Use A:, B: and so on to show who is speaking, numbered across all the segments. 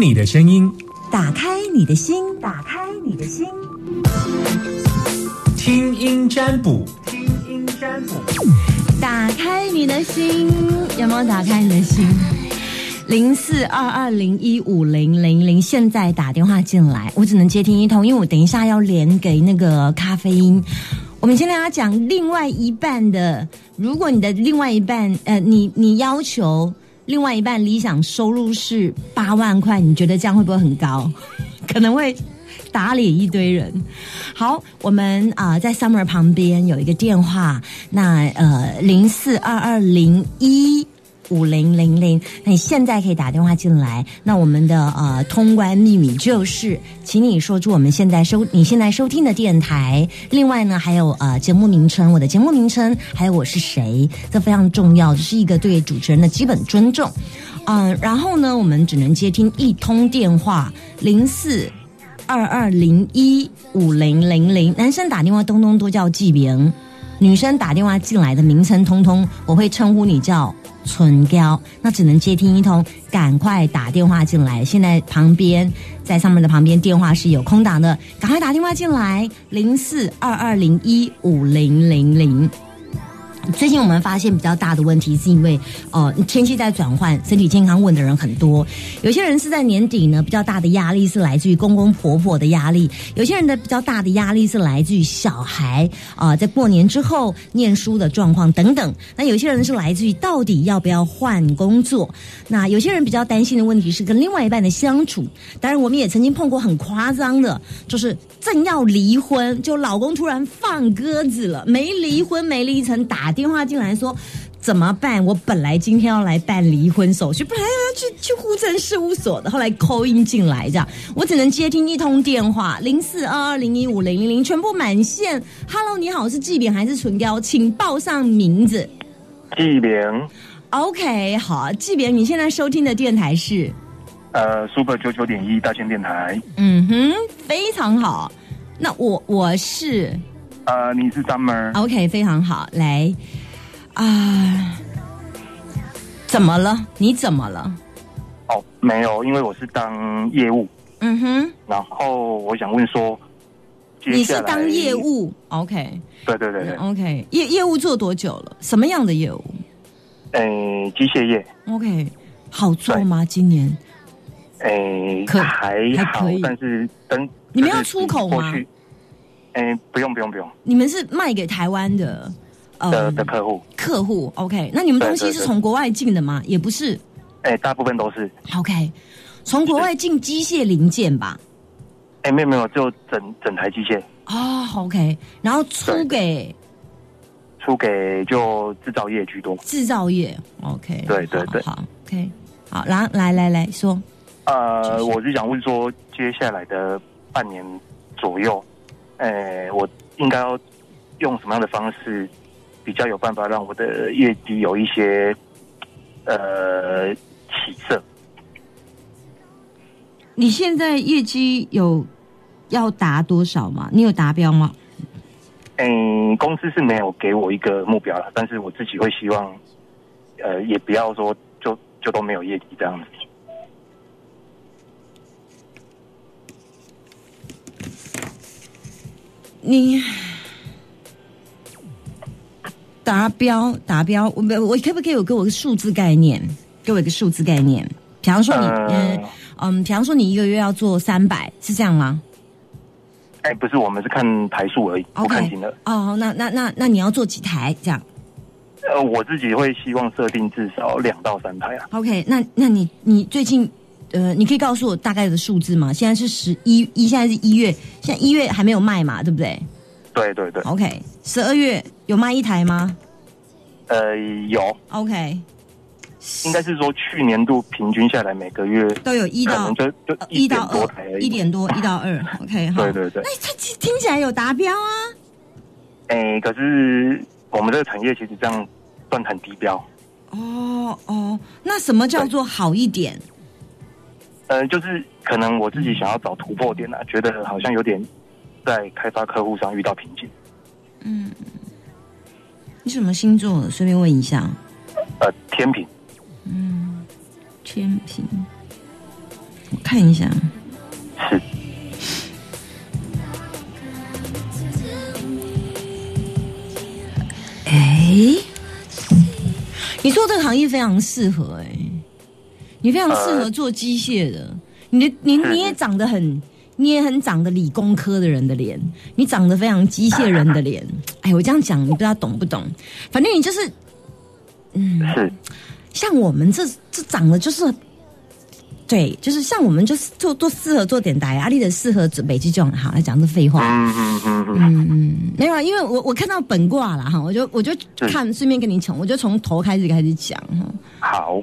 A: 你的声音，
B: 打开你的心，打开你的心，
A: 听音占卜，听音占卜，
B: 打开你的心，有没有打开你的心？零四二二零一五零零零，现在打电话进来，我只能接听一通，因为我等一下要连给那个咖啡因。我们先跟大家讲另外一半的，如果你的另外一半，呃，你你要求另外一半理想收入是八万块，你觉得这样会不会很高？可能会打脸一堆人。好，我们啊、在 Summer 旁边有一个电话，那呃零四二二零一。五零零零，那你现在可以打电话进来。那我们的呃通关秘密就是，请你说出我们现在收你现在收听的电台。另外呢，还有呃节目名称，我的节目名称，还有我是谁，这非常重要，这是一个对主持人的基本尊重。嗯、然后呢，我们只能接听一通电话，零四二二零一五零零零。男生打电话通通都叫记名，女生打电话进来的名称通通我会称呼你叫存胶，那只能接听一通，赶快打电话进来。现在旁边在上面的旁边电话是有空档的，赶快打电话进来，零四二二零一五零零零。最近我们发现比较大的问题，是因为呃天气在转换，身体健康问的人很多。有些人是在年底呢，比较大的压力是来自于公公婆婆的压力；有些人的比较大的压力是来自于小孩啊、在过年之后念书的状况等等。那有些人是来自于到底要不要换工作。那有些人比较担心的问题是跟另外一半的相处。当然，我们也曾经碰过很夸张的，就是正要离婚，就老公突然放鸽子了，没离婚没离成，打电话进来说。怎么办？我本来今天要来办离婚手续，本来要去去户政事务所的，后来扣音进来，这样我只能接听一通电话，零四二二零一五零零零，全部满线。Hello，你好，是季扁还是唇雕？请报上名字。
C: 纪灵
B: ，OK，好，季扁，你现在收听的电台是？
C: 呃，Super 九九点一大千电台，
B: 嗯哼，非常好。那我我是
C: 呃，你是
B: Summer，OK，非常好。来啊、怎么了？你怎么了？
C: 哦，没有，因为我是当业务，
B: 嗯哼，
C: 然后我想问说，
B: 你是当业，务？OK，
C: 对对对对
B: ，OK，业业务做多久了？什么样的业务
C: 诶，机械业
B: ，？OK，好做吗？今年
C: 诶，
B: 可
C: 还好
B: 还可以，
C: 但是等
B: 你们要出口吗
C: 过去，诶，不用不用不用
B: 你们是卖给台湾的呃
C: 的的客户，
B: 客户？OK，那你们东西是从国外进的吗？也不是。
C: 哎，大部分都是
B: ，OK，从国外进机械零件吧。
C: 哎，没有没有，就整整台机械
B: 哦，OK，然后出给
C: 出给就制造业居多。
B: 制造业。OK，
C: 对对对
B: 好好，OK，好，然后来来来说，
C: 呃，我是想问说，接下来的半年左右，呃，我应该要用什么样的方式，比较有办法让我的业绩有一些呃起色？
B: 你现在业绩有要达多少吗？你有达标吗？
C: 嗯，公司是没有给我一个目标了，但是我自己会希望，呃，也不要说就就都没有业绩这样子。
B: 你达标达标，我我可不可以有给我个数字概念？给我一个数字概念，比方说你，
C: 呃
B: 嗯嗯，比方说你一个月要做三百，是这样吗
C: 哎，不是，我们是看台数而已，不看金额。
B: 哦，那那那那你要做几台这样
C: 呃，我自己会希望设定至少两到三台啊。
B: ？OK，那那你你最近呃，你可以告诉我大概的数字吗？现在是十一一，现在是一月，现在一月还没有卖嘛，对不对
C: 对对对
B: ，？OK，十二月有卖一台吗
C: 呃，有
B: ，？OK，
C: 应该是说去年度平均下来每个月
B: 都有一到
C: 就就
B: 呃
C: 一点
B: 到
C: 多台
B: 一点多，一到二，OK，好。
C: 对对对
B: 那它听听起来有达标啊。
C: 哎、可是我们这个产业其实这样算很低标。
B: 哦哦，那什么叫做好一点？
C: 呃，就是可能我自己想要找突破点啊，觉得好像有点在开发客户上遇到瓶颈。
B: 嗯，你什么星座的？顺便问一下。
C: 呃，天平，
B: 嗯，天平。我看一下，
C: 是
B: 哎，你做这个行业非常适合哎、你非常适合做机械的，你的你你也长得很，你也很长得理工科的人的脸，你长得非常机械人的脸。哎，我这样讲你不知道懂不懂？反正你就是
C: 是
B: 像我们这这长得就是，对，就是像我们就是做做适合做点打压力的，适合准备这种好来讲这废话。
C: 嗯嗯嗯嗯，
B: 嗯，没有啊，因为我我看到本卦了哈，我就我就看顺便跟你讲，我就从头开始开始讲哈。
C: 好，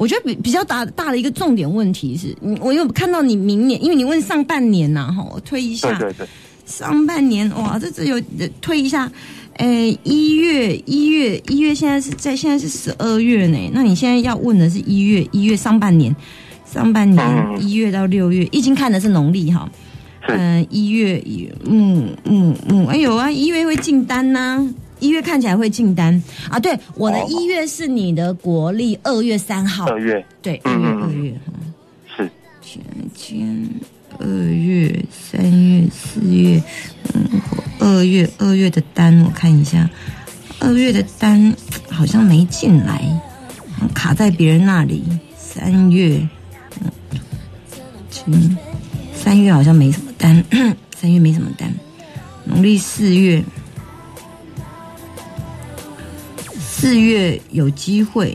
B: 我觉得比比较大大的一个重点问题是，你我有看到你明年，因为你问上半年呐、哈，我推一下，
C: 对对对，
B: 上半年哇，这这有呃推一下，诶，一月一月一月现在是在现在是十二月呢，那你现在要问的是一月一月上半年，上半年
C: 嗯。
B: 一月到六月，已经看的是农历哈，嗯，一月一嗯嗯嗯，哎有啊，一月会进单呐、一月看起来会进单。啊。对，我的
C: 哦。
B: 一月是你的国历二月三号，
C: 二月。
B: 对，二月二月，
C: 是。
B: 前前二月、三月、四月，嗯，二月二月的单我看一下，二月的单好像没进来，卡在别人那里。三月，嗯，今三月好像没什么单，三月没什么单。农历四月，四月有机会。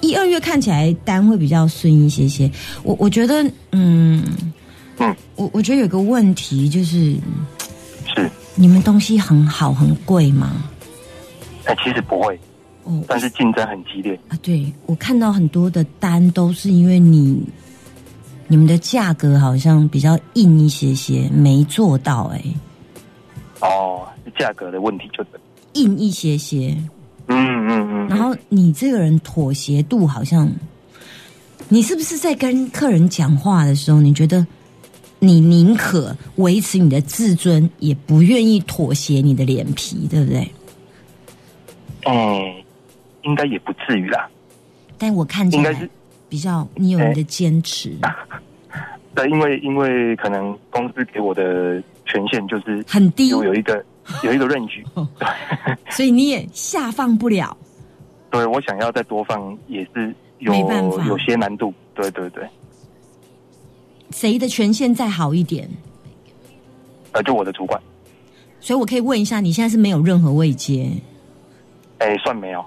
B: 一二月看起来单会比较顺一些些，我我觉得，嗯，
C: 嗯。
B: 我我觉得有个问题就是，
C: 是，
B: 你们东西很好很贵吗？
C: 哎，其实不会，
B: 哦
C: 但是竞争很激烈，
B: 啊，对我看到很多的单都是因为你你们的价格好像比较硬一些些，没做到哎、
C: 哦，价格的问题就，
B: 硬一些些，
C: 嗯嗯嗯，
B: 然后你这个人妥协度好像，你是不是在跟客人讲话的时候，你觉得你宁可维持你的自尊，也不愿意妥协你的脸皮，对不对？
C: 哎，应该也不至于啦，
B: 但我看起来
C: 应该是
B: 比较你有你的坚持，
C: 对，因为因为可能公司给我的权限就是
B: 很低，
C: 有有一个有一个认据，对，
B: 所以你也下放不了。
C: 对我想要再多放也是有
B: 没办法
C: 有些难度，对对对，
B: 谁的权限再好一点？
C: 呃，就我的主管，
B: 所以我可以问一下，你现在是没有任何位阶？
C: 哎，算没有，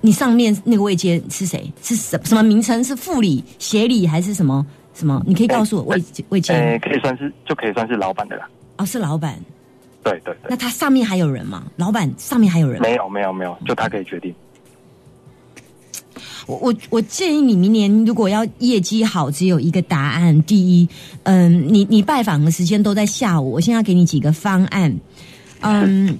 B: 你上面那个位阶是谁？是什什么名称？是副理、协理还是什么什么？你可以告诉我位位阶
C: 哎，可以算是就可以算是老板的啦，
B: 哦，是老板。
C: 对对对，
B: 那他上面还有人吗？老板上面还有人吗？
C: 没有没有没有，就他可以决定，
B: 我我我建议你明年如果要业绩好，只有一个答案。第一，嗯，你你拜访的时间都在下午，我现在要给你几个方案。嗯，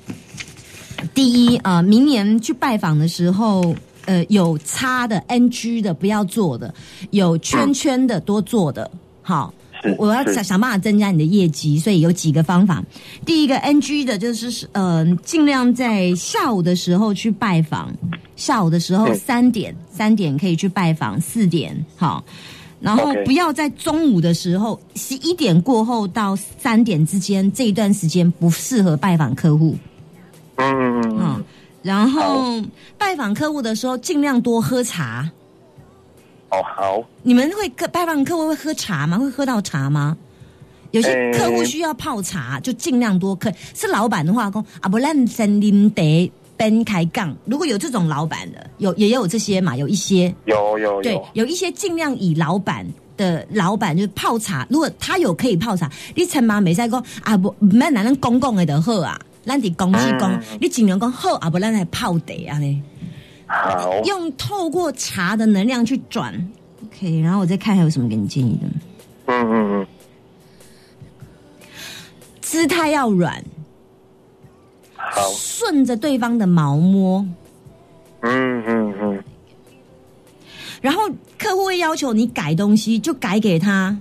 B: 第一啊、呃明年去拜访的时候，呃，有叉的、NG 的不要做的，有圈圈的多做的。好，我我要想想办法增加你的业绩，所以有几个方法。第一个 NG 的就是呃，尽量在下午的时候去拜访，下午的时候
C: 嗯
B: 三点三点可以去拜访，四点好。然后不要在中午的时候，十一点过后到三点之间这一段时间不适合拜访客户。
C: 嗯嗯嗯，，
B: 然后拜访客户的时候尽量多喝茶。
C: 哦好，
B: 你们会客拜访客户会喝茶吗？会喝到茶吗？有些
C: 呃
B: 客户需要泡茶，就尽量多客。是老板的话，讲啊不让森林得边开杠。如果有这种老板的，有也有这些嘛，有一些
C: 有有
B: 对
C: 有，，
B: 有一些尽量以老板的老板就是泡茶，如果他有可以泡茶，你陈妈没使讲啊不，唔免咱公共的就好啊，咱伫公司讲，
C: 嗯
B: 你尽量讲好啊不，咱来泡茶啊呢。
C: 好，
B: 用透过茶的能量去转，OK，然后我再看还有什么给你建议的。
C: 嗯嗯嗯，
B: 姿态要软，
C: 好，
B: 顺着对方的毛摸，
C: 嗯嗯嗯，
B: 然后客户会要求你改东西，就改给他。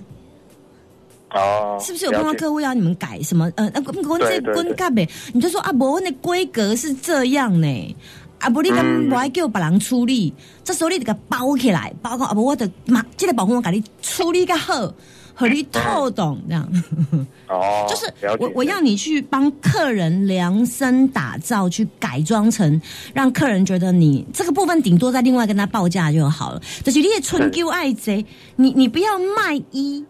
C: 哦，
B: 是不是有碰到客户要你们改什么？呃，呃，滚这
C: 对对对
B: 滚干呗，你就说啊，不，我的规格是这样呢。啊，不你跟
C: 嗯
B: 不爱叫别人处理，这时候你得给包起来，包括啊不我的妈，这个保护我给你处理个好，和你透懂这样。
C: 哦，
B: 就是我我要你去帮客人量身打造，去改装成让客人觉得你这个部分顶多再另外跟他报价就好了。就是你也春秋爱贼，你你不要卖一，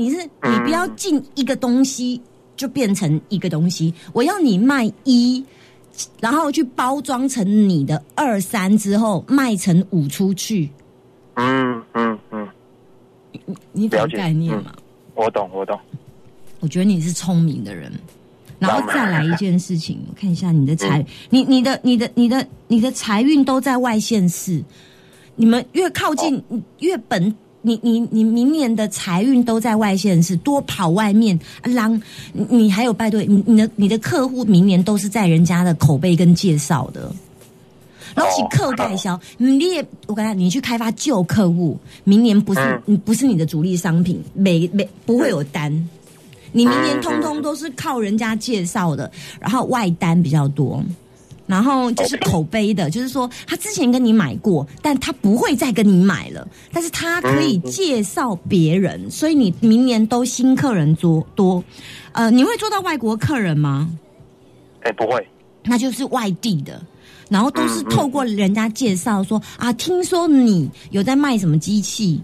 B: 你是你不要进一个东西就变成一个东西，我要你卖一。然后去包装成你的二三之后卖成五出去，
C: 嗯嗯嗯，
B: 你懂
C: 了解
B: 概念吗？
C: 我懂我懂。
B: 我觉得你是聪明的人，然后再来一件事情，我看一下你的财，你你的你的你的你的财运都在外县市，你们越靠近越本。你你你明年的财运都在外线，是，多跑外面，让你你还有拜对，你你的你的客户明年都是在人家的口碑跟介绍的，然后起客代销，你也我跟你讲，你去开发旧客户，明年不是
C: 嗯。
B: 你不是你的主力商品，每每不会有单。你明年通通都是靠人家介绍的，然后外单比较多，然后就是口碑的，就是说他之前跟你买过，但他不会再跟你买了，但是他可以介绍别人，所以你明年都新客人多多。呃，你会做到外国客人吗？
C: 哎，不会。
B: 那就是外地的，然后都是透过人家介绍说啊，听说你有在卖什么机器，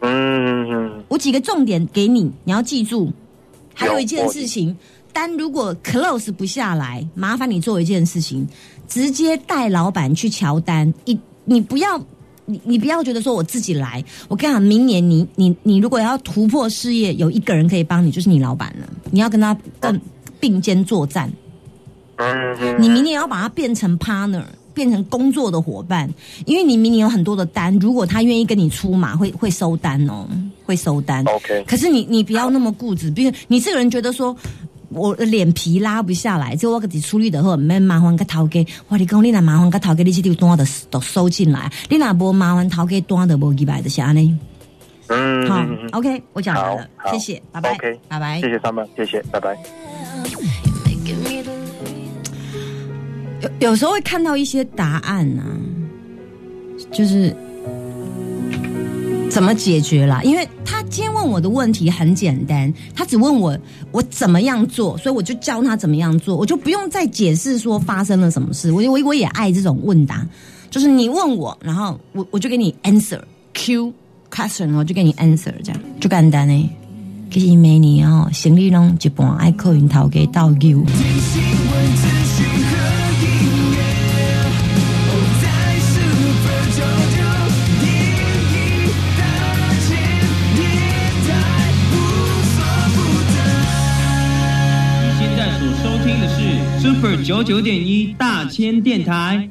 C: 嗯嗯
B: 我几个重点给你，你要记住。还有一件事情，单如果 close 不下来，麻烦你做一件事情，直接带老板去乔丹。你你不要。你你不要觉得说我自己来，我跟你讲，明年你你你如果要突破事业，有一个人可以帮你，就是你老板了。你要跟他更并肩作战。你明年要把它变成 partner，变成工作的伙伴，因为你明年有很多的单，如果他愿意跟你出马，会会收单哦，会收单。
C: ，OK。
B: 可是你你不要那么固执，比如你这个人觉得说。我的脸皮拉不下来，就我自己处理的后，免麻烦个头家。我你讲，你若麻烦个头家，你这条单就都收进来。你若无麻烦头家单就无几百，就是安尼。
C: 嗯，
B: 好，OK，我讲完了，谢谢，拜拜
C: OK
B: 拜拜
C: 谢。谢三班，谢谢，拜拜。
B: 有有时候会看到一些答案啊，就是怎么解决啦？因为他我的问题很简单，他只问我我怎么样做，所以我就教他怎么样做，我就不用再解释说发生了什么事。我我我也爱这种问答，就是你问我，然后我我就给你 answer Q question，我就给你 answer，这样就简单呢。其实每年哦，行李拢一半爱客运头给倒丢。
D: Super 九九点一大千电台。